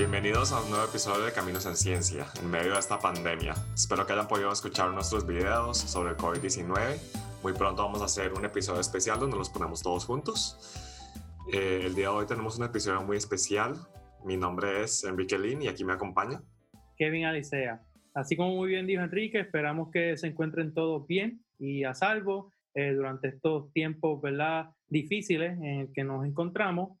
Bienvenidos a un nuevo episodio de Caminos en Ciencia, en medio de esta pandemia. Espero que hayan podido escuchar nuestros videos sobre el COVID-19. Muy pronto vamos a hacer un episodio especial donde los ponemos todos juntos. Eh, el día de hoy tenemos un episodio muy especial. Mi nombre es Enrique Lin y aquí me acompaña Kevin Alicea. Así como muy bien dijo Enrique, esperamos que se encuentren todos bien y a salvo eh, durante estos tiempos ¿verdad? difíciles en el que nos encontramos.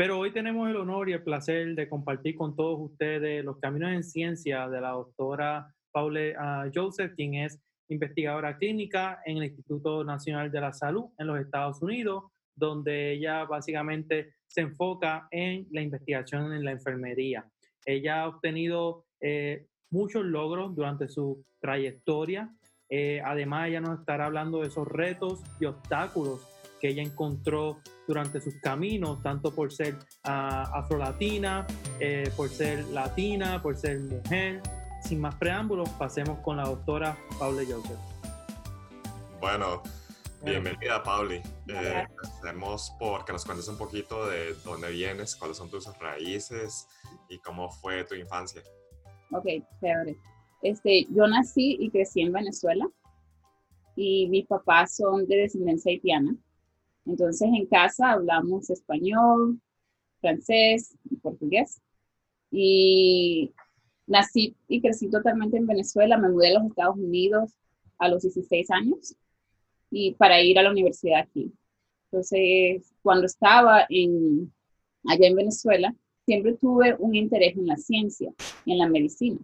Pero hoy tenemos el honor y el placer de compartir con todos ustedes los caminos en ciencia de la doctora Paule uh, Joseph, quien es investigadora clínica en el Instituto Nacional de la Salud en los Estados Unidos, donde ella básicamente se enfoca en la investigación en la enfermería. Ella ha obtenido eh, muchos logros durante su trayectoria. Eh, además, ella nos estará hablando de esos retos y obstáculos que ella encontró durante sus caminos, tanto por ser uh, afrolatina, eh, por ser latina, por ser mujer. Sin más preámbulos, pasemos con la doctora Pauli Joseph. Bueno, bienvenida Pauli. Eh, por que nos cuentes un poquito de dónde vienes, cuáles son tus raíces y cómo fue tu infancia. Ok, chévere. Este, yo nací y crecí en Venezuela y mis papás son de descendencia haitiana. Entonces en casa hablamos español, francés y portugués. Y nací y crecí totalmente en Venezuela. Me mudé a los Estados Unidos a los 16 años y para ir a la universidad aquí. Entonces, cuando estaba en, allá en Venezuela, siempre tuve un interés en la ciencia, en la medicina.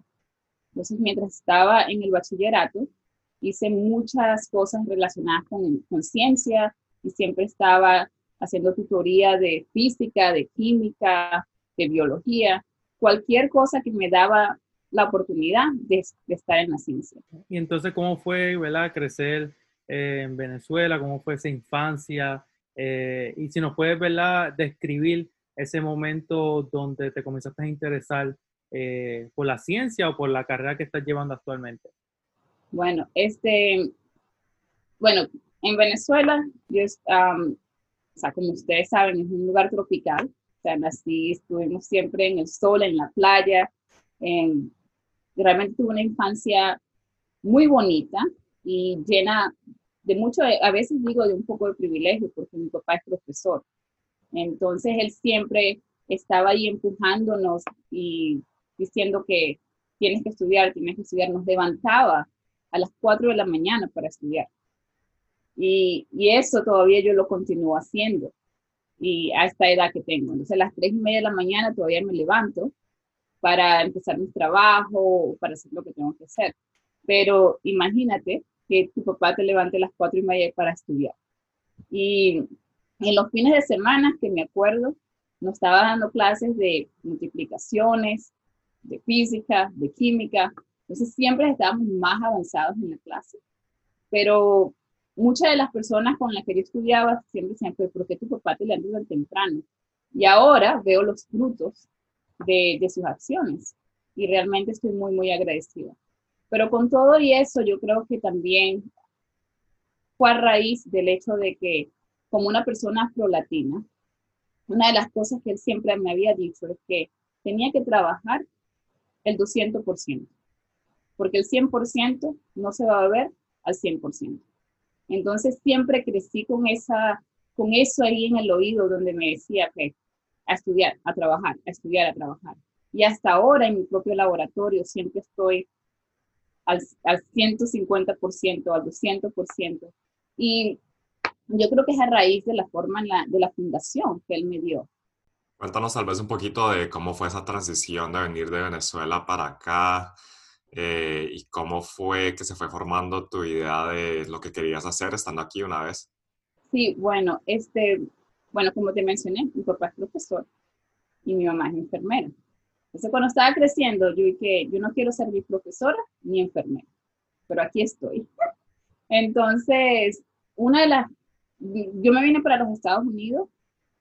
Entonces, mientras estaba en el bachillerato, hice muchas cosas relacionadas con, con ciencia, y siempre estaba haciendo tutoría de física, de química, de biología, cualquier cosa que me daba la oportunidad de, estar en la ciencia. Y entonces, ¿cómo fue, ¿verdad? crecer eh, en Venezuela? ¿Cómo fue esa infancia? Eh, y si nos puedes, ¿verdad? Describir ese momento donde te comenzaste a interesar eh, por la ciencia o por la carrera que estás llevando actualmente. Bueno, este, bueno, en Venezuela, yo, o sea, como ustedes saben, es un lugar tropical. O sea, así estuvimos siempre en el sol, en la playa. En, realmente tuve una infancia muy bonita y llena de mucho, a veces digo de un poco de privilegio, porque mi papá es profesor. Entonces, él siempre estaba ahí empujándonos y diciendo que tienes que estudiar, tienes que estudiar. Nos levantaba a las 4 de la mañana para estudiar. Y, eso todavía yo lo continúo haciendo y a esta edad que tengo. Entonces a las tres y media de la mañana todavía me levanto para empezar mi trabajo, para hacer lo que tengo que hacer. Pero imagínate que tu papá te levante a las cuatro y media para estudiar. Y en los fines de semana, que me acuerdo, nos estaba dando clases de multiplicaciones, de física, de química. Entonces siempre estábamos más avanzados en la clase. Pero muchas de las personas con las que yo estudiaba siempre decían, pues, ¿por qué tu papá te levanta tan temprano? Y ahora veo los frutos de, de sus acciones y realmente estoy muy, muy agradecida. Pero con todo y eso, yo creo que también fue a raíz del hecho de que como una persona afro-latina, una de las cosas que él siempre me había dicho es que tenía que trabajar el 200%, porque el 100% no se va a ver al 100%. Entonces siempre crecí con, esa, con eso ahí en el oído donde me decía que a estudiar, a trabajar, a estudiar, a trabajar. Y hasta ahora en mi propio laboratorio siempre estoy al, al 150%, al 200%. Y yo creo que es a raíz de la forma la, de la fundación que él me dio. Cuéntanos tal vez un poquito de cómo fue esa transición de venir de Venezuela para acá, eh, y cómo fue que se fue formando tu idea de lo que querías hacer estando aquí una vez. Sí, bueno, este, bueno, como te mencioné, mi papá es profesor y mi mamá es enfermera. Entonces, cuando estaba creciendo, yo dije, yo no quiero ser ni profesora ni enfermera, pero aquí estoy. Entonces, una de las, yo me vine para los Estados Unidos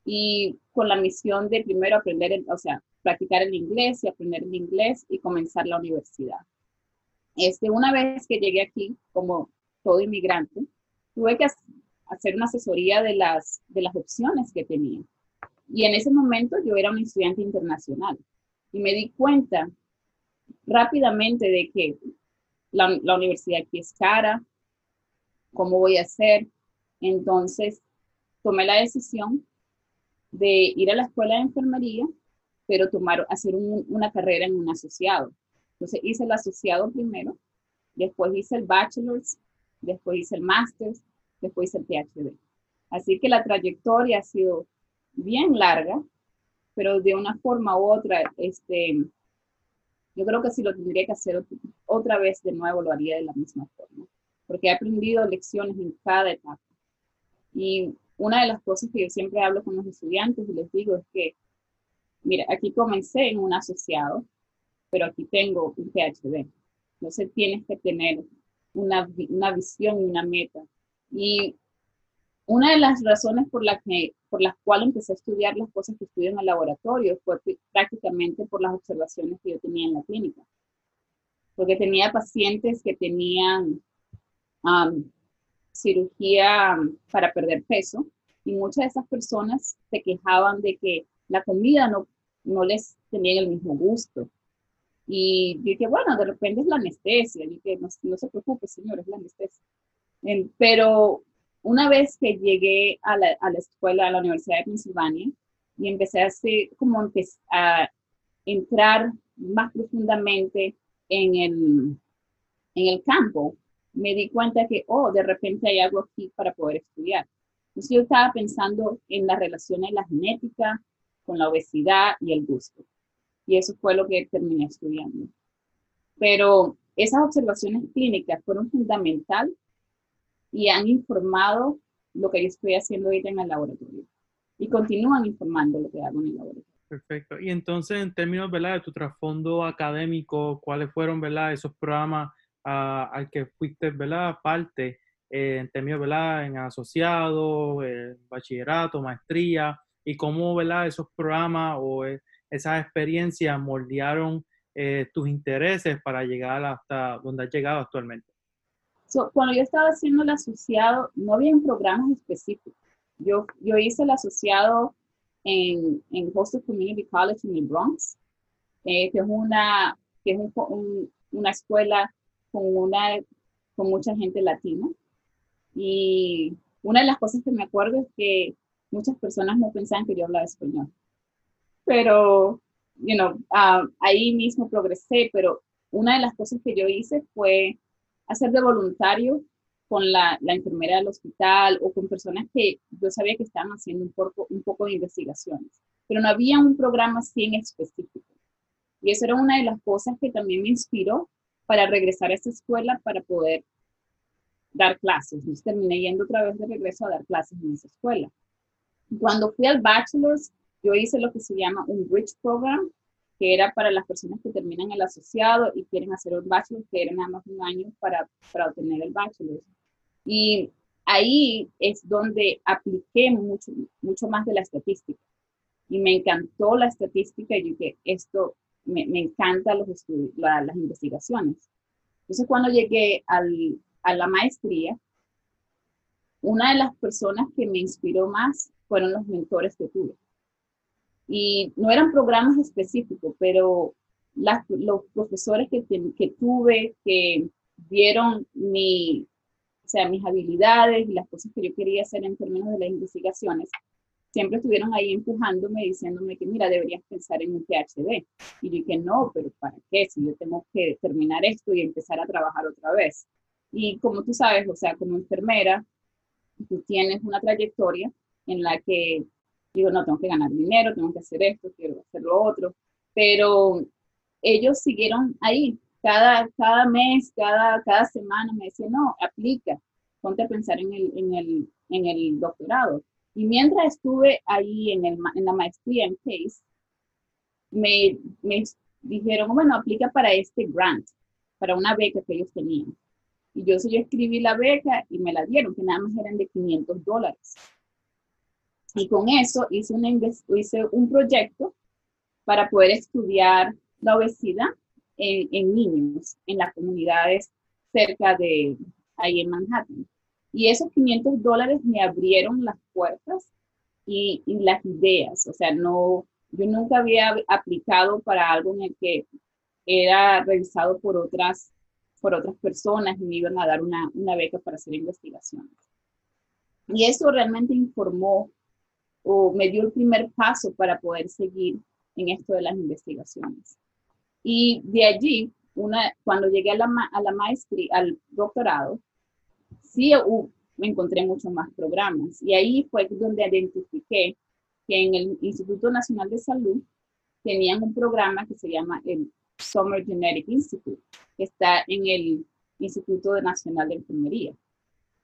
y con la misión de primero aprender, o sea, practicar el inglés y aprender el inglés y comenzar la universidad. Este, una vez que llegué aquí, como todo inmigrante, tuve que hacer una asesoría de las, de las opciones que tenía. Y en ese momento yo era un estudiante internacional. y me di cuenta rápidamente de que la, universidad aquí es cara, cómo voy a hacer. Entonces, tomé la decisión de ir a la escuela de enfermería, pero tomar, hacer una carrera en un asociado. Entonces, hice el asociado primero, después hice el bachelor's, después hice el master's, después hice el PhD. Así que la trayectoria ha sido bien larga, pero de una forma u otra, este, yo creo que si lo tendría que hacer otra vez de nuevo, lo haría de la misma forma, porque he aprendido lecciones en cada etapa. Y una de las cosas que yo siempre hablo con los estudiantes y les digo es que, mira, aquí comencé en un asociado, pero aquí tengo un PhD. Entonces tienes que tener una, una visión y una meta. Y una de las razones por, la que, por las cuales empecé a estudiar las cosas que estudio en el laboratorio fue prácticamente por las observaciones que yo tenía en la clínica. Porque tenía pacientes que tenían cirugía para perder peso y muchas de esas personas se quejaban de que la comida no, no les tenía el mismo gusto. Y dije, bueno, de repente es la anestesia. Dije, no, no se preocupe, señor, es la anestesia. pero una vez que llegué a la, a la, escuela, a la Universidad de Pensilvania, y empecé a, hacer, como a entrar más profundamente en el, en el campo, me di cuenta que, oh, de repente hay algo aquí para poder estudiar. Entonces yo estaba pensando en la relación de la genética con la obesidad y el gusto. Y eso fue lo que terminé estudiando. Pero esas observaciones clínicas fueron fundamentales y han informado lo que yo estoy haciendo ahorita en el laboratorio. Y continúan informando lo que hago en el laboratorio. Perfecto. Y entonces, en términos ¿verdad? de tu trasfondo académico, ¿cuáles fueron ¿verdad? esos programas al que fuiste, ¿verdad? Parte eh, en términos, ¿verdad? En asociado, eh, bachillerato, maestría, y cómo, ¿verdad? Esos programas o eh, esas experiencias moldearon tus intereses para llegar hasta donde has llegado actualmente. cuando yo estaba haciendo el asociado, no había programas específicos. Yo, yo hice el asociado en, en Hostel Community College en el Bronx, que es una, que es una escuela con, una, con mucha gente latina. Y una de las cosas que me acuerdo es que muchas personas no pensaban que yo hablaba español. Pero, you know, uh, ahí mismo progresé, pero una de las cosas que yo hice fue hacer de voluntario con la, enfermera del hospital o con personas que yo sabía que estaban haciendo un poco, un poco de investigaciones, pero no había un programa así en específico. Y eso era una de las cosas que también me inspiró para regresar a esta escuela para poder dar clases. Entonces terminé yendo otra vez de regreso a dar clases en esa escuela. Cuando fui al bachelor's, yo hice lo que se llama un bridge program, que era para las personas que terminan el asociado y quieren hacer un bachelor, que era nada más un año para, para obtener el bachelor. Y ahí es donde apliqué mucho, mucho más de la estadística. Y me encantó la estadística y dije, esto me, me encantan los las investigaciones. Entonces, cuando llegué al, a la maestría, una de las personas que me inspiró más fueron los mentores que tuve. Y no eran programas específicos, pero los profesores que, que tuve, que vieron mi, o sea, mis habilidades y las cosas que yo quería hacer en términos de las investigaciones, siempre estuvieron ahí empujándome, diciéndome que, mira, deberías pensar en un PhD. Y yo dije, no, pero ¿para qué? Si yo tengo que terminar esto y empezar a trabajar otra vez. Y como tú sabes, o sea, como enfermera, tú tienes una trayectoria en la que digo, no, tengo que ganar dinero, tengo que hacer esto, quiero hacer lo otro. Pero ellos siguieron ahí. Cada, cada mes, cada, cada semana me decían, no, aplica, ponte a pensar en el, en el, en el doctorado. Y mientras estuve ahí en, el, en la maestría en CASE, me, me dijeron, bueno, aplica para este grant, para una beca que ellos tenían. Y yo, yo escribí la beca y me la dieron, que nada más eran de 500 dólares. Y con eso hice, una, hice un proyecto para poder estudiar la obesidad en, en, niños en las comunidades cerca de ahí en Manhattan. Y esos 500 dólares me abrieron las puertas y, las ideas. O sea, no, yo nunca había aplicado para algo en el que era revisado por otras, por otras personas y me iban a dar una, una beca para hacer investigaciones. Y eso realmente informó o me dio el primer paso para poder seguir en esto de las investigaciones. Y de allí, una, cuando llegué a la, a la maestría, al doctorado, sí me encontré muchos más programas. Y ahí fue donde identifiqué que en el Instituto Nacional de Salud tenían un programa que se llama el Summer Genetic Institute, que está en el Instituto Nacional de Enfermería.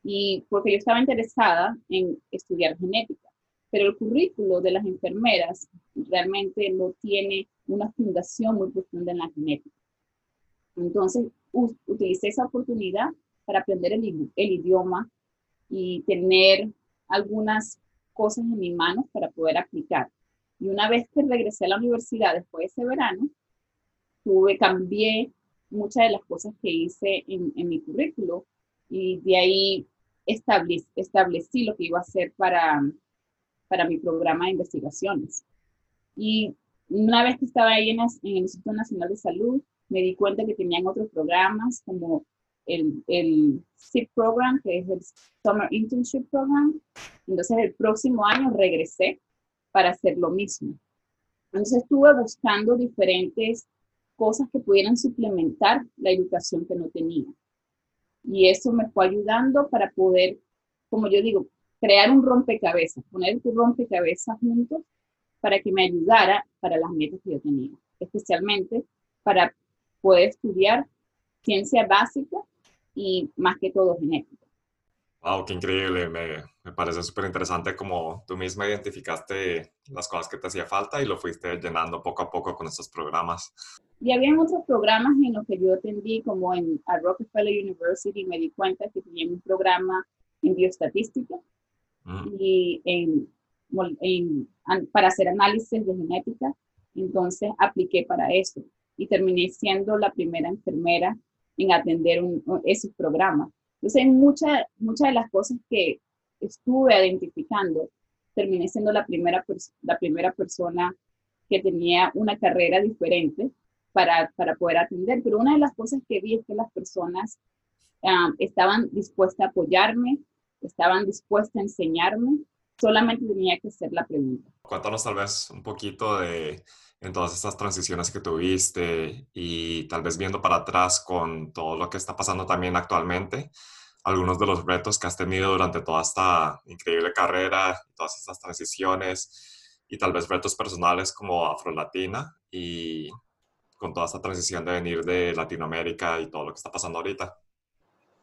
Y porque yo estaba interesada en estudiar genética, pero el currículo de las enfermeras realmente no tiene una fundación muy profunda en la genética. Entonces, utilicé esa oportunidad para aprender el, el idioma y tener algunas cosas en mis manos para poder aplicar. Y una vez que regresé a la universidad después de ese verano, tuve, cambié muchas de las cosas que hice en, en mi currículo y de ahí establecí, establecí lo que iba a hacer para, para mi programa de investigaciones. Y una vez que estaba ahí en, el Instituto Nacional de Salud, me di cuenta que tenían otros programas como el, el SIP Program, que es el Summer Internship Program. Entonces el próximo año regresé para hacer lo mismo. Entonces estuve buscando diferentes cosas que pudieran suplementar la educación que no tenía. Y eso me fue ayudando para poder, como yo digo, crear un rompecabezas, poner tu rompecabezas juntos para que me ayudara para las metas que yo tenía, especialmente para poder estudiar ciencia básica y más que todo genética. Wow, qué increíble. Me, me parece súper interesante como tú misma identificaste las cosas que te hacía falta y lo fuiste llenando poco a poco con estos programas. Y había otros programas en los que yo atendí, como en a Rockefeller University, me di cuenta que tenían un programa en biostatística mm. y en, en, para hacer análisis de genética. Entonces apliqué para eso y terminé siendo la primera enfermera en atender un, esos programas. Entonces, muchas muchas de las cosas que estuve identificando, terminé siendo la primera, la primera persona que tenía una carrera diferente para, para poder atender. Pero una de las cosas que vi es que las personas um, estaban dispuestas a apoyarme, estaban dispuestas a enseñarme, solamente tenía que hacer la pregunta. Cuéntanos tal vez un poquito de en todas estas transiciones que tuviste y tal vez viendo para atrás con todo lo que está pasando también actualmente, algunos de los retos que has tenido durante toda esta increíble carrera, todas estas transiciones y tal vez retos personales como afrolatina y con toda esta transición de venir de Latinoamérica y todo lo que está pasando ahorita?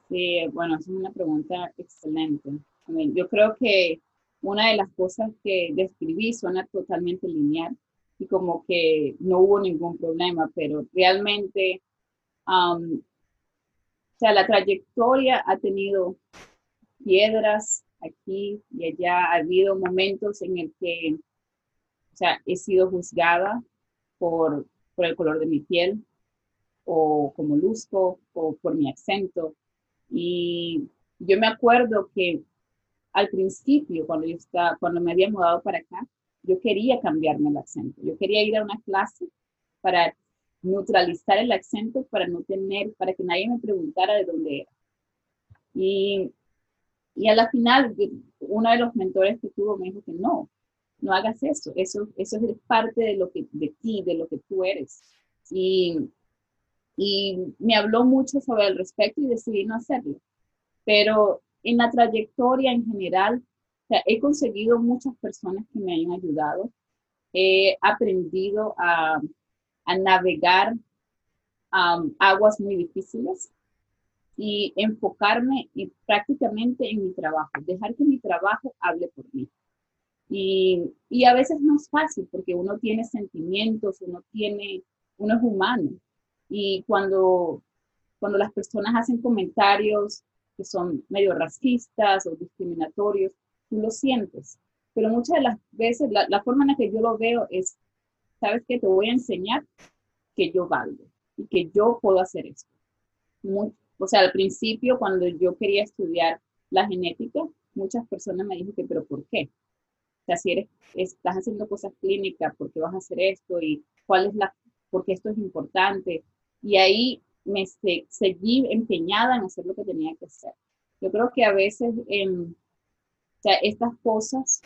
Bueno, es una pregunta excelente. yo creo que una de las cosas que describí suena totalmente lineal, y como que no hubo ningún problema, pero realmente, o sea, la trayectoria ha tenido piedras aquí y allá, ha habido momentos en el que, o sea, he sido juzgada por, por el color de mi piel, o como luzco, o por mi acento. Y yo me acuerdo que al principio, cuando yo estaba, cuando me había mudado para acá, yo quería cambiarme el acento. Yo quería ir a una clase para neutralizar el acento, para no tener, para que nadie me preguntara de dónde era. Y, y a la final, uno de los mentores que tuvo me dijo que no, no hagas eso. Eso, eso es parte de lo que, de ti, de lo que tú eres. Y, y me habló mucho sobre el respecto y decidí no hacerlo. Pero en la trayectoria en general, he conseguido muchas personas que me han ayudado. He aprendido a, navegar aguas muy difíciles y enfocarme prácticamente en mi trabajo, dejar que mi trabajo hable por mí. Y, y, a veces no es fácil porque uno tiene sentimientos, uno tiene, uno es humano. Y cuando, cuando las personas hacen comentarios que son medio racistas o discriminatorios, tú lo sientes. Pero muchas de las veces la, forma en la que yo lo veo es, ¿sabes qué? Te voy a enseñar que yo valgo y que yo puedo hacer esto. o sea, al principio, cuando yo quería estudiar la genética, muchas personas me dijeron que, pero ¿por qué? sea, si eres, estás haciendo cosas clínicas, ¿por qué vas a hacer esto? ¿Y cuál es la, por qué esto es importante? Y ahí me seguí empeñada en hacer lo que tenía que hacer. Yo creo que a veces sea, estas cosas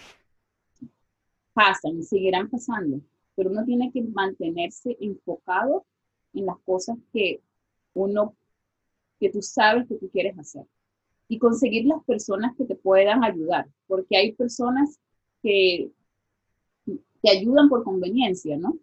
pasan y seguirán pasando, pero uno tiene que mantenerse enfocado en las cosas que uno, que tú sabes que tú quieres hacer y conseguir las personas que te puedan ayudar, porque hay personas que te ayudan por conveniencia, ¿no?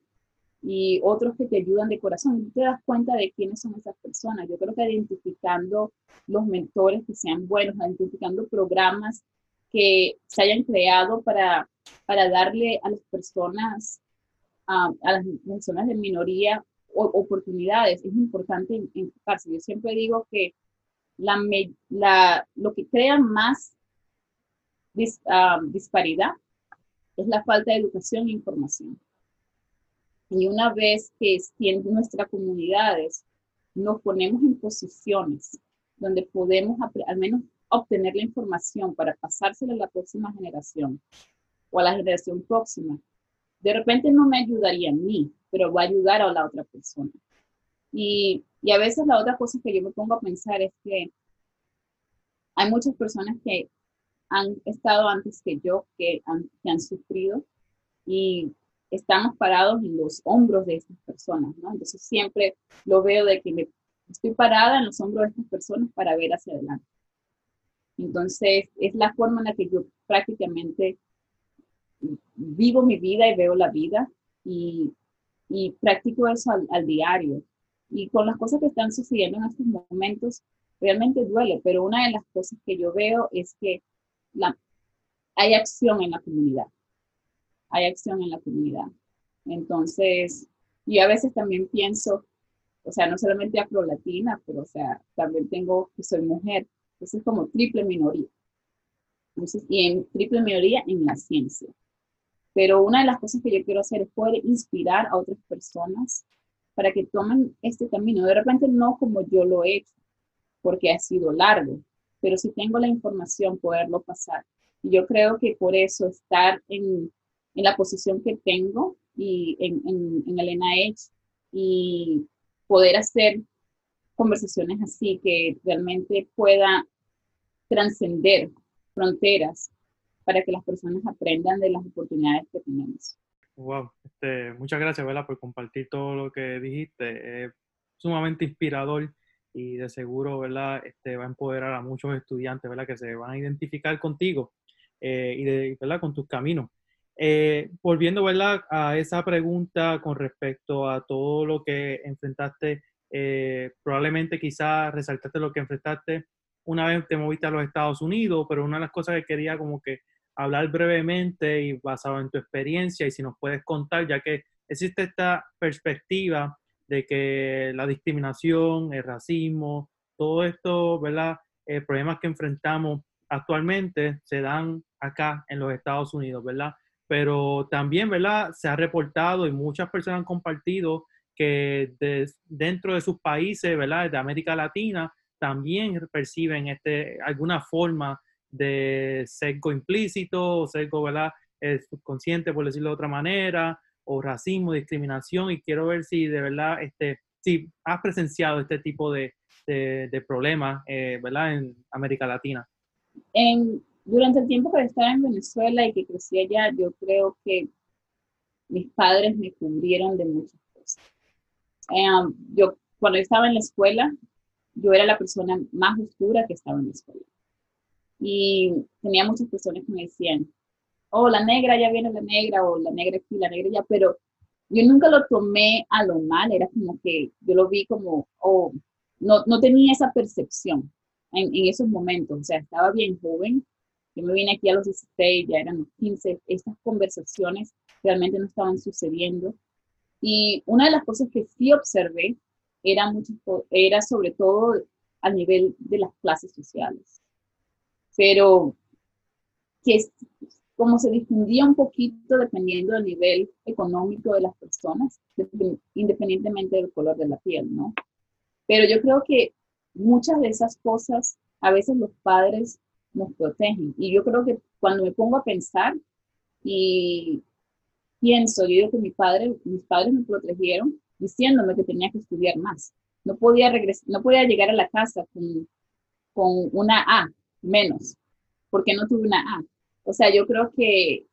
Y otros que te ayudan de corazón. Y te das cuenta de quiénes son esas personas. Yo creo que identificando los mentores que sean buenos, identificando programas que se hayan creado para, para darle a las personas, a las personas de minoría oportunidades, es importante enfocarse. Yo siempre digo que la, lo que crea más disparidad es la falta de educación e información. Y una vez que en nuestras comunidades nos ponemos en posiciones donde podemos al menos obtener la información para pasársela a la próxima generación o a la generación próxima, de repente no me ayudaría a mí, pero va a ayudar a la otra persona. Y, y, a veces la otra cosa que yo me pongo a pensar es que hay muchas personas que han estado antes que yo, que han, que han sufrido y estamos parados en los hombros de estas personas, ¿no? Entonces siempre lo veo de que me estoy parada en los hombros de estas personas para ver hacia adelante. Entonces es la forma en la que yo prácticamente vivo mi vida y veo la vida y, y practico eso al, diario. Y con las cosas que están sucediendo en estos momentos, realmente duele, pero una de las cosas que yo veo es que la, hay acción en la comunidad. Hay acción en la comunidad. Entonces, yo a veces también pienso, o sea, no solamente afro-latina, pero o sea, también tengo que soy mujer. Entonces, es como triple minoría. Entonces, y en triple minoría en la ciencia. Pero una de las cosas que yo quiero hacer es poder inspirar a otras personas para que tomen este camino. De repente no como yo lo he hecho, porque ha sido largo, pero si tengo la información, poderlo pasar. Y yo creo que por eso estar en, en la posición que tengo y en, en, en el NIH y poder hacer conversaciones así que realmente pueda trascender fronteras para que las personas aprendan de las oportunidades que tenemos. Wow, este, muchas gracias, Vela, por compartir todo lo que dijiste. Es sumamente inspirador y de seguro, ¿verdad? Este, va a empoderar a muchos estudiantes, ¿verdad? Que se van a identificar contigo eh, y, de, ¿verdad? Con tus caminos. Eh, volviendo. A esa pregunta con respecto a todo lo que enfrentaste, eh, probablemente quizás resaltaste lo que enfrentaste una vez te moviste a los Estados Unidos, pero una de las cosas que quería como que hablar brevemente y basado en tu experiencia y si nos puedes contar, ya que existe esta perspectiva de que la discriminación, el racismo, todo esto, ¿verdad? Eh, problemas que enfrentamos actualmente se dan acá en los Estados Unidos, ¿verdad? Pero también, ¿verdad? Se ha reportado y muchas personas han compartido que dentro de sus países, ¿verdad? De América Latina, también perciben este, alguna forma de sesgo implícito o sesgo ¿verdad? subconsciente, por decirlo de otra manera, o racismo, discriminación, y quiero ver si de verdad este, si has presenciado este tipo de, problemas eh, ¿verdad? en América Latina. Durante el tiempo que estaba en Venezuela y que crecí allá, yo creo que mis padres me cubrieron de muchas cosas. Eh, yo, cuando estaba en la escuela, yo era la persona más oscura que estaba en la escuela. Y tenía muchas personas que me decían, oh, la negra, ya viene la negra, o la negra aquí, la negra ya, pero yo nunca lo tomé a lo mal, era como que yo lo vi como, oh, no, no tenía esa percepción en, en esos momentos, o sea, estaba bien joven, yo me vine aquí a los 16, ya eran los 15, estas conversaciones realmente no estaban sucediendo. Y una de las cosas que sí observé era, mucho, era sobre todo a nivel de las clases sociales pero que como se difundía un poquito dependiendo del nivel económico de las personas, independientemente del color de la piel, ¿no? Pero yo creo que muchas de esas cosas a veces los padres nos protegen. Y yo creo que cuando me pongo a pensar, Y pienso, yo digo que mi padre, mis padres me protegieron diciéndome que tenía que estudiar más. No podía, regresar, no podía llegar a la casa con, con una A menos, porque no tuve una A. O sea, yo creo que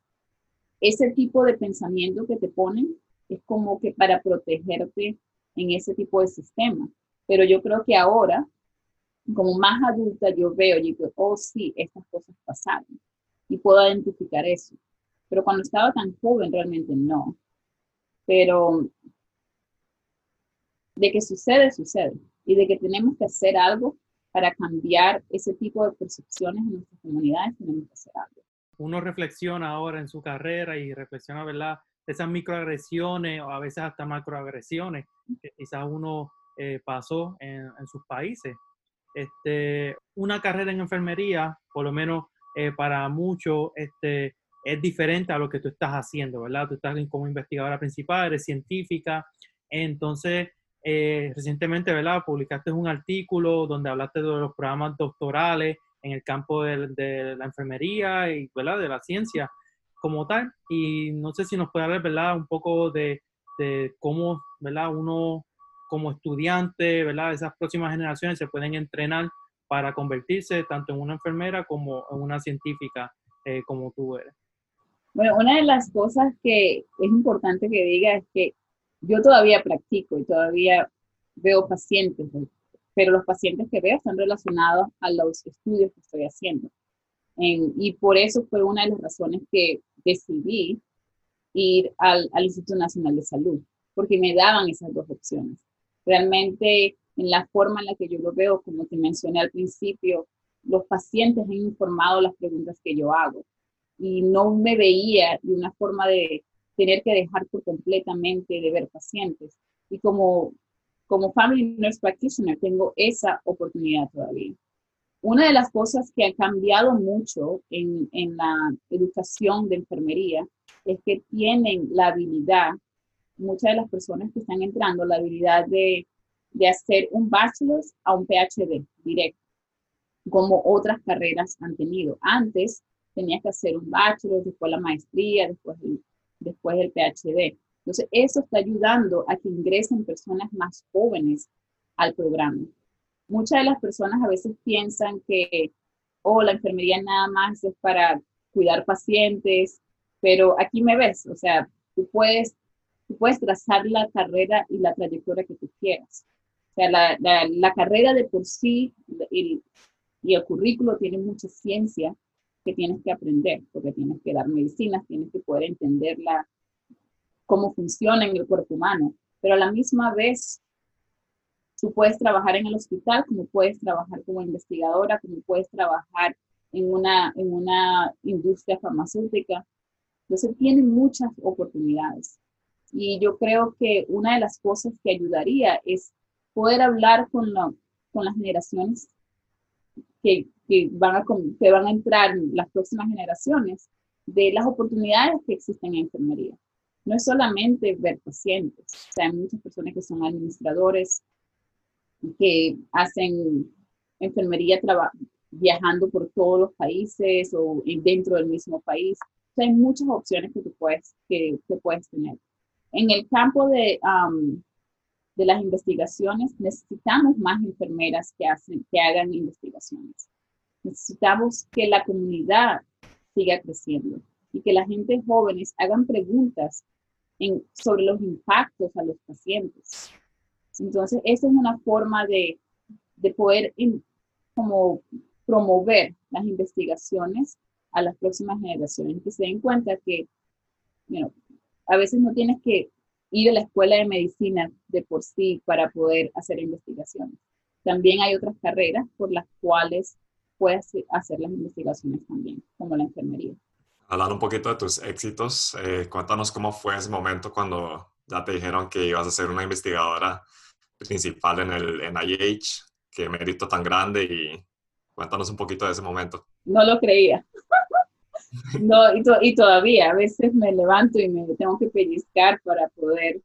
ese tipo de pensamiento que te ponen es como que para protegerte en ese tipo de sistema. Pero yo creo que ahora, como más adulta, yo veo y digo, oh sí, estas cosas pasaron. Y puedo identificar eso. Pero cuando estaba tan joven, realmente no. Pero de que sucede, sucede. Y de que tenemos que hacer algo para cambiar ese tipo de percepciones en nuestras comunidades, tenemos que hacer algo. Uno reflexiona ahora en su carrera y reflexiona, ¿verdad? Esas microagresiones o a veces hasta macroagresiones que quizás uno eh, pasó en, sus países. Este, una carrera en enfermería, por lo menos eh, para muchos, este, es diferente a lo que tú estás haciendo, ¿verdad? Tú estás como investigadora principal, eres científica, entonces eh, recientemente, ¿verdad? Publicaste un artículo donde hablaste de los programas doctorales en el campo de, la enfermería y, ¿verdad? De la ciencia como tal. Y no sé si nos puede hablar, ¿verdad? Un poco de, de cómo, ¿verdad? Uno como estudiante, ¿verdad? Esas próximas generaciones se pueden entrenar para convertirse tanto en una enfermera como en una científica eh, como tú eres. Bueno, una de las cosas que es importante que diga es que yo todavía practico y todavía veo pacientes, pero los pacientes que veo están relacionados a los estudios que estoy haciendo. y por eso fue una de las razones que decidí ir al, al Instituto Nacional de Salud, porque me daban esas dos opciones. Realmente, en la forma en la que yo lo veo, como te mencioné al principio, los pacientes han informado las preguntas que yo hago y no me veía de una forma de tener que dejar por completamente de ver pacientes. Y como, como Family Nurse Practitioner tengo esa oportunidad todavía. Una de las cosas que ha cambiado mucho en, en la educación de enfermería es que tienen la habilidad, muchas de las personas que están entrando, la habilidad de, de hacer un bachelor's a un PhD directo, como otras carreras han tenido. Antes tenías que hacer un bachelor, después la maestría, después el, después el PhD. Entonces, eso está ayudando a que ingresen personas más jóvenes al programa. Muchas de las personas a veces piensan que, oh, la enfermería nada más es para cuidar pacientes, pero aquí me ves, o sea, tú puedes, tú puedes trazar la carrera y la trayectoria que tú quieras. O sea, la, la, carrera de por sí y el currículo tiene mucha ciencia, que tienes que aprender, porque tienes que dar medicinas, tienes que poder entender cómo funciona en el cuerpo humano, pero a la misma vez tú puedes trabajar en el hospital, como puedes trabajar como investigadora, como puedes trabajar en una, en una industria farmacéutica. Entonces tiene muchas oportunidades. Y yo creo que una de las cosas que ayudaría es poder hablar con, con las generaciones que, que, van a, que van a entrar las próximas generaciones de las oportunidades que existen en enfermería. No es solamente ver pacientes, o sea, hay muchas personas que son administradores, que hacen enfermería viajando por todos los países o dentro del mismo país. O sea, hay muchas opciones que tú puedes, que, que puedes tener. En el campo de, de las investigaciones, necesitamos más enfermeras que, hacen, que hagan investigaciones. Necesitamos que la comunidad siga creciendo y que la gente jóvenes hagan preguntas en, sobre los impactos a los pacientes. Entonces, esa es una forma de, de poder como promover las investigaciones a las próximas generaciones, que se den cuenta que, a veces no tienes que ir a la escuela de medicina de por sí para poder hacer investigaciones. También hay otras carreras por las cuales puedes hacer las investigaciones también, como la enfermería. Hablando un poquito de tus éxitos, eh, cuéntanos cómo fue ese momento cuando ya te dijeron que ibas a ser una investigadora principal en el NIH, qué mérito tan grande y cuéntanos un poquito de ese momento. No lo creía. No, y, y, todavía a veces me levanto y me tengo que pellizcar para poder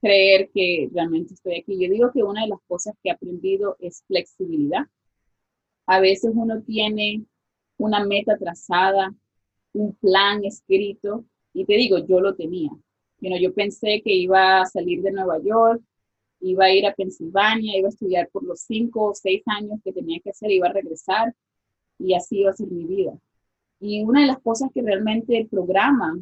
creer que realmente estoy aquí. Yo digo que una de las cosas que he aprendido es flexibilidad. A veces uno tiene una meta trazada un plan escrito y te digo, yo lo tenía. yo pensé que iba a salir de Nueva York, iba a ir a Pensilvania, iba a estudiar por los cinco o seis años que tenía que hacer, iba a regresar y así iba a ser mi vida. Y una de las cosas que realmente el programa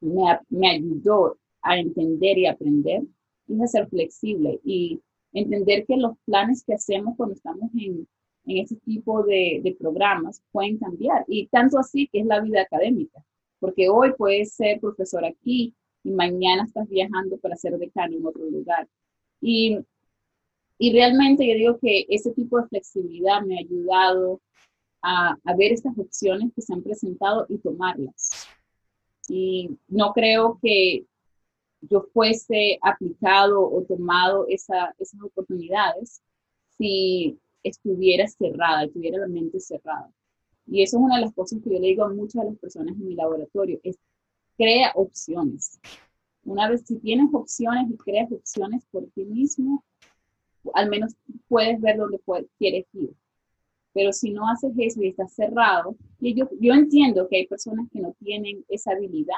me, me ayudó a entender y aprender es a ser flexible y entender que los planes que hacemos cuando estamos en, en este tipo de, de, programas pueden cambiar. Y tanto así que es la vida académica, porque hoy puedes ser profesor aquí y mañana estás viajando para ser decano en otro lugar. Y, y realmente yo digo que ese tipo de flexibilidad me ha ayudado a, a ver estas opciones que se han presentado y tomarlas. Y no creo que yo fuese aplicado o tomado esa, esas oportunidades si estuviera cerrada, tuviera la mente cerrada. Y eso es una de las cosas que yo le digo a muchas de las personas en mi laboratorio, es crea opciones. Una vez si tienes opciones y creas opciones por ti mismo, al menos puedes ver dónde quieres ir. Pero si no haces eso y estás cerrado, y yo, entiendo que hay personas que no tienen esa habilidad,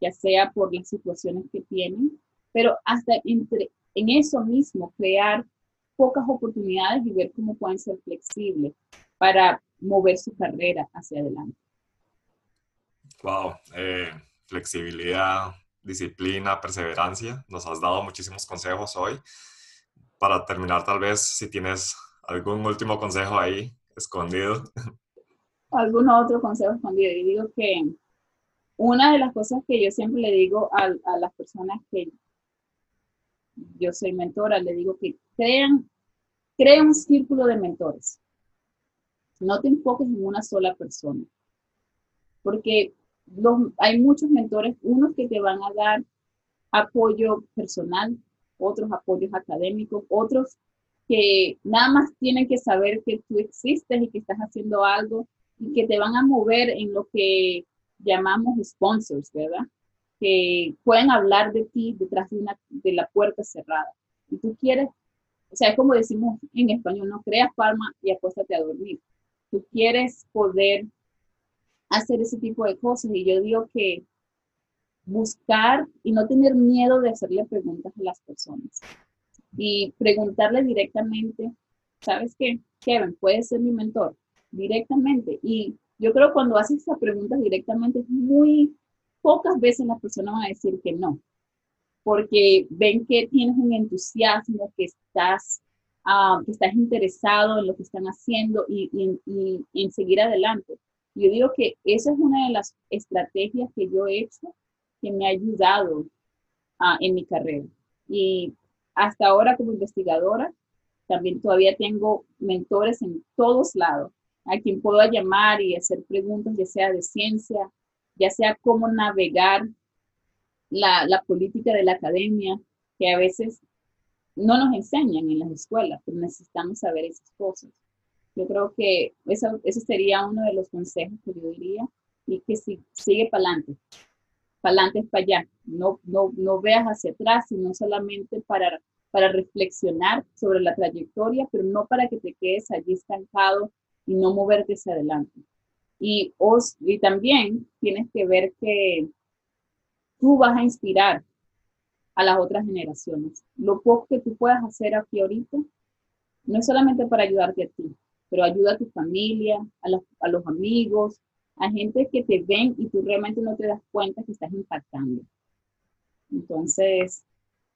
ya sea por las situaciones que tienen, pero hasta entre, en eso mismo, crear pocas oportunidades y ver cómo pueden ser flexibles para mover su carrera hacia adelante. Wow, eh, flexibilidad, disciplina, perseverancia. Nos has dado muchísimos consejos hoy. Para terminar, tal vez si tienes algún último consejo ahí escondido. Algún otro consejo escondido. Y digo que una de las cosas que yo siempre le digo a, a las personas que yo soy mentora, le digo que crean, crea un círculo de mentores. No te enfoques en una sola persona. Porque los, hay muchos mentores, unos que te van a dar apoyo personal, otros apoyos académicos, otros que nada más tienen que saber que tú existes y que estás haciendo algo y que te van a mover en lo que llamamos sponsors, ¿verdad? Que pueden hablar de ti detrás de, una, de la puerta cerrada. Y tú quieres, o sea, como decimos en español, no creas palma y acuéstate a dormir. Tú quieres poder hacer ese tipo de cosas. Y yo digo que buscar y no tener miedo de hacerle preguntas a las personas. Y preguntarle directamente, ¿sabes qué? Kevin, puedes ser mi mentor directamente. Y yo creo cuando haces esas preguntas directamente, muy pocas veces las personas van a decir que no, porque ven que tienes un entusiasmo, que estás, uh, que estás interesado en lo que están haciendo y, en seguir adelante. Yo digo que esa es una de las estrategias que yo he hecho que me ha ayudado uh, en mi carrera. Y hasta ahora como investigadora, también todavía tengo mentores en todos lados a quien puedo llamar y hacer preguntas, ya sea de ciencia, ya sea cómo navegar la, la política de la academia, que a veces no nos enseñan en las escuelas, pero necesitamos saber esas cosas. Yo creo que eso, eso sería uno de los consejos que yo diría y que si, sigue para adelante, para adelante para allá, no, no, no veas hacia atrás, sino solamente para, para reflexionar sobre la trayectoria, pero no para que te quedes allí estancado y no moverte hacia adelante. Y, os, y también tienes que ver que tú vas a inspirar a las otras generaciones. Lo poco que tú puedas hacer aquí ahorita no es solamente para ayudarte a ti, pero ayuda a tu familia, a a los amigos, a gente que te ven y tú realmente no te das cuenta que estás impactando. Entonces,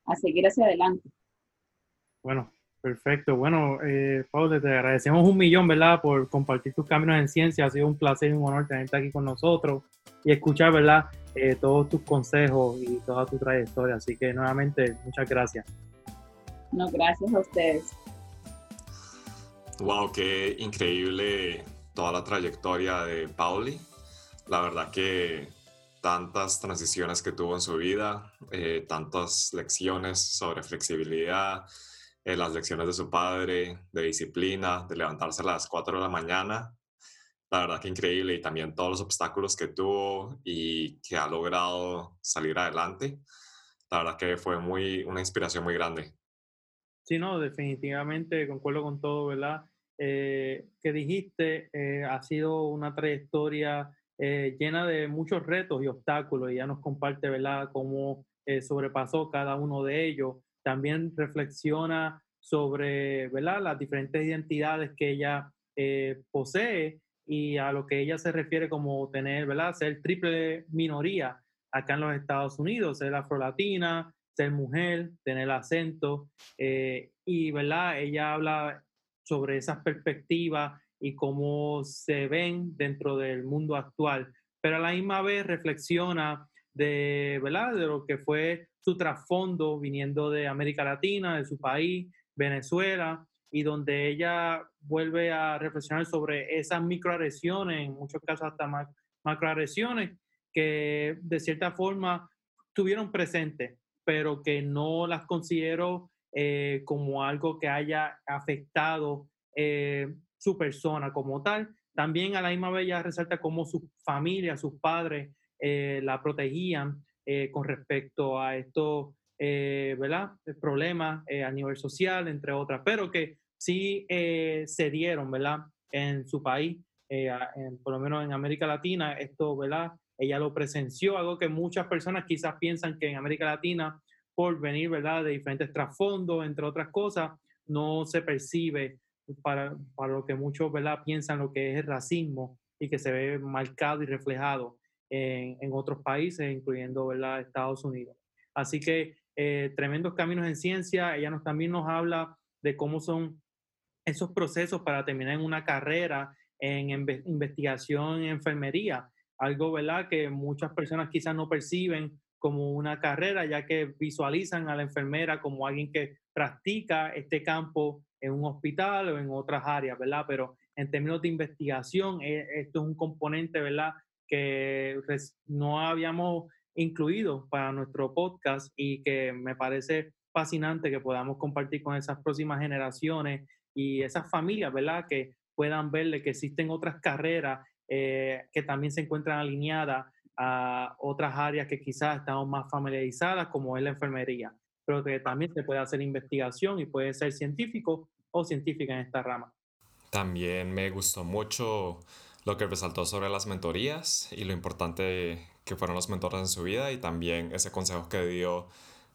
a seguir hacia adelante. Bueno, Perfecto. Bueno, eh, Paul, te agradecemos un millón, ¿verdad? Por compartir tus caminos en ciencia. Ha sido un placer y un honor tenerte aquí con nosotros y escuchar, ¿verdad? Eh, todos tus consejos y toda tu trayectoria. Así que nuevamente, muchas gracias. No, gracias a ustedes. Wow, qué increíble toda la trayectoria de Pauli. La verdad que tantas transiciones que tuvo en su vida, eh, tantas lecciones sobre flexibilidad, eh, las lecciones de su padre, de disciplina, de levantarse a las 4 de la mañana. La verdad que increíble y también todos los obstáculos que tuvo y que ha logrado salir adelante. La verdad que fue muy, una inspiración muy grande. Sí, no, definitivamente concuerdo con todo, ¿verdad? Eh, que dijiste, eh, ha sido una trayectoria llena de muchos retos y obstáculos y ella nos comparte, ¿verdad?, cómo sobrepasó cada uno de ellos. También reflexiona sobre, ¿verdad?, las diferentes identidades que ella posee y a lo que ella se refiere como tener, ¿verdad?, ser triple minoría acá en los Estados Unidos, ser afrolatina, ser mujer, tener acento, y, ¿verdad?, ella habla sobre esas perspectivas y cómo se ven dentro del mundo actual, pero a la misma vez reflexiona de, ¿verdad? de lo que fue su trasfondo viniendo de América Latina, de su país, Venezuela, y donde ella vuelve a reflexionar sobre esas microagresiones, en muchos casos hasta macroagresiones, que de cierta forma tuvieron presente, pero que no las considero eh, como algo que haya afectado eh, su persona como tal. También a la misma vez resalta cómo su familia, sus padres eh, la protegían eh, con respecto a estos eh, ¿verdad? problemas a nivel social, entre otras, pero que sí se dieron ¿verdad? en su país, por lo menos en América Latina, esto, ¿verdad? ella lo presenció, algo que muchas personas quizás piensan que en América Latina, por venir ¿verdad? de diferentes trasfondos, entre otras cosas, no se percibe para, para lo que muchos ¿verdad? piensan lo que es el racismo y que se ve marcado y reflejado en, en otros países, incluyendo ¿verdad? Estados Unidos. Así que eh, tremendos caminos en ciencia. Ella nos, también nos habla de cómo son esos procesos para terminar en una carrera en investigación en enfermería. Algo ¿verdad? que muchas personas quizás no perciben como una carrera, ya que visualizan a la enfermera como alguien que practica este campo en un hospital o en otras áreas, ¿verdad? Pero en términos de investigación, eh, esto es un componente, ¿verdad? Que no habíamos incluido para nuestro podcast y que me parece fascinante que podamos compartir con esas próximas generaciones y esas familias, ¿verdad? Que puedan verle que existen otras carreras eh, que también se encuentran alineadas a otras áreas que quizás estamos más familiarizadas, como es la enfermería pero que también se puede hacer investigación y puede ser científico o científica en esta rama. También me gustó mucho lo que resaltó sobre las mentorías y lo importante que fueron los mentores en su vida y también ese consejo que dio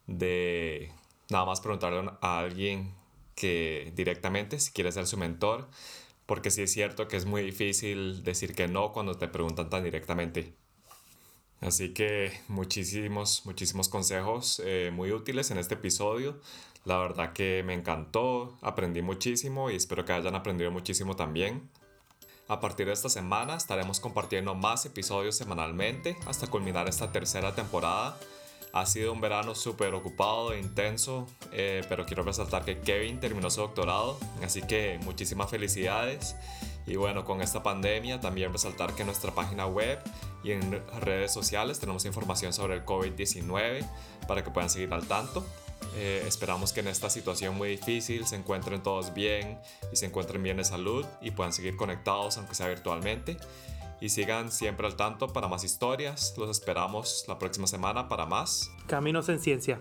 de nada más preguntarle a alguien que directamente si quiere ser su mentor, porque sí es cierto que es muy difícil decir que no cuando te preguntan tan directamente. Así que muchísimos, muchísimos consejos eh, muy útiles en este episodio. La verdad que me encantó, aprendí muchísimo y espero que hayan aprendido muchísimo también. A partir de esta semana estaremos compartiendo más episodios semanalmente hasta culminar esta tercera temporada. Ha sido un verano súper ocupado e intenso, eh, pero quiero resaltar que Kevin terminó su doctorado, así que muchísimas felicidades y bueno, con esta pandemia también resaltar que en nuestra página web y en redes sociales tenemos información sobre el COVID-19 para que puedan seguir al tanto. Eh, esperamos que en esta situación muy difícil se encuentren todos bien y se encuentren bien de salud y puedan seguir conectados aunque sea virtualmente. Y sigan siempre al tanto para más historias. Los esperamos la próxima semana para más. Caminos en Ciencia.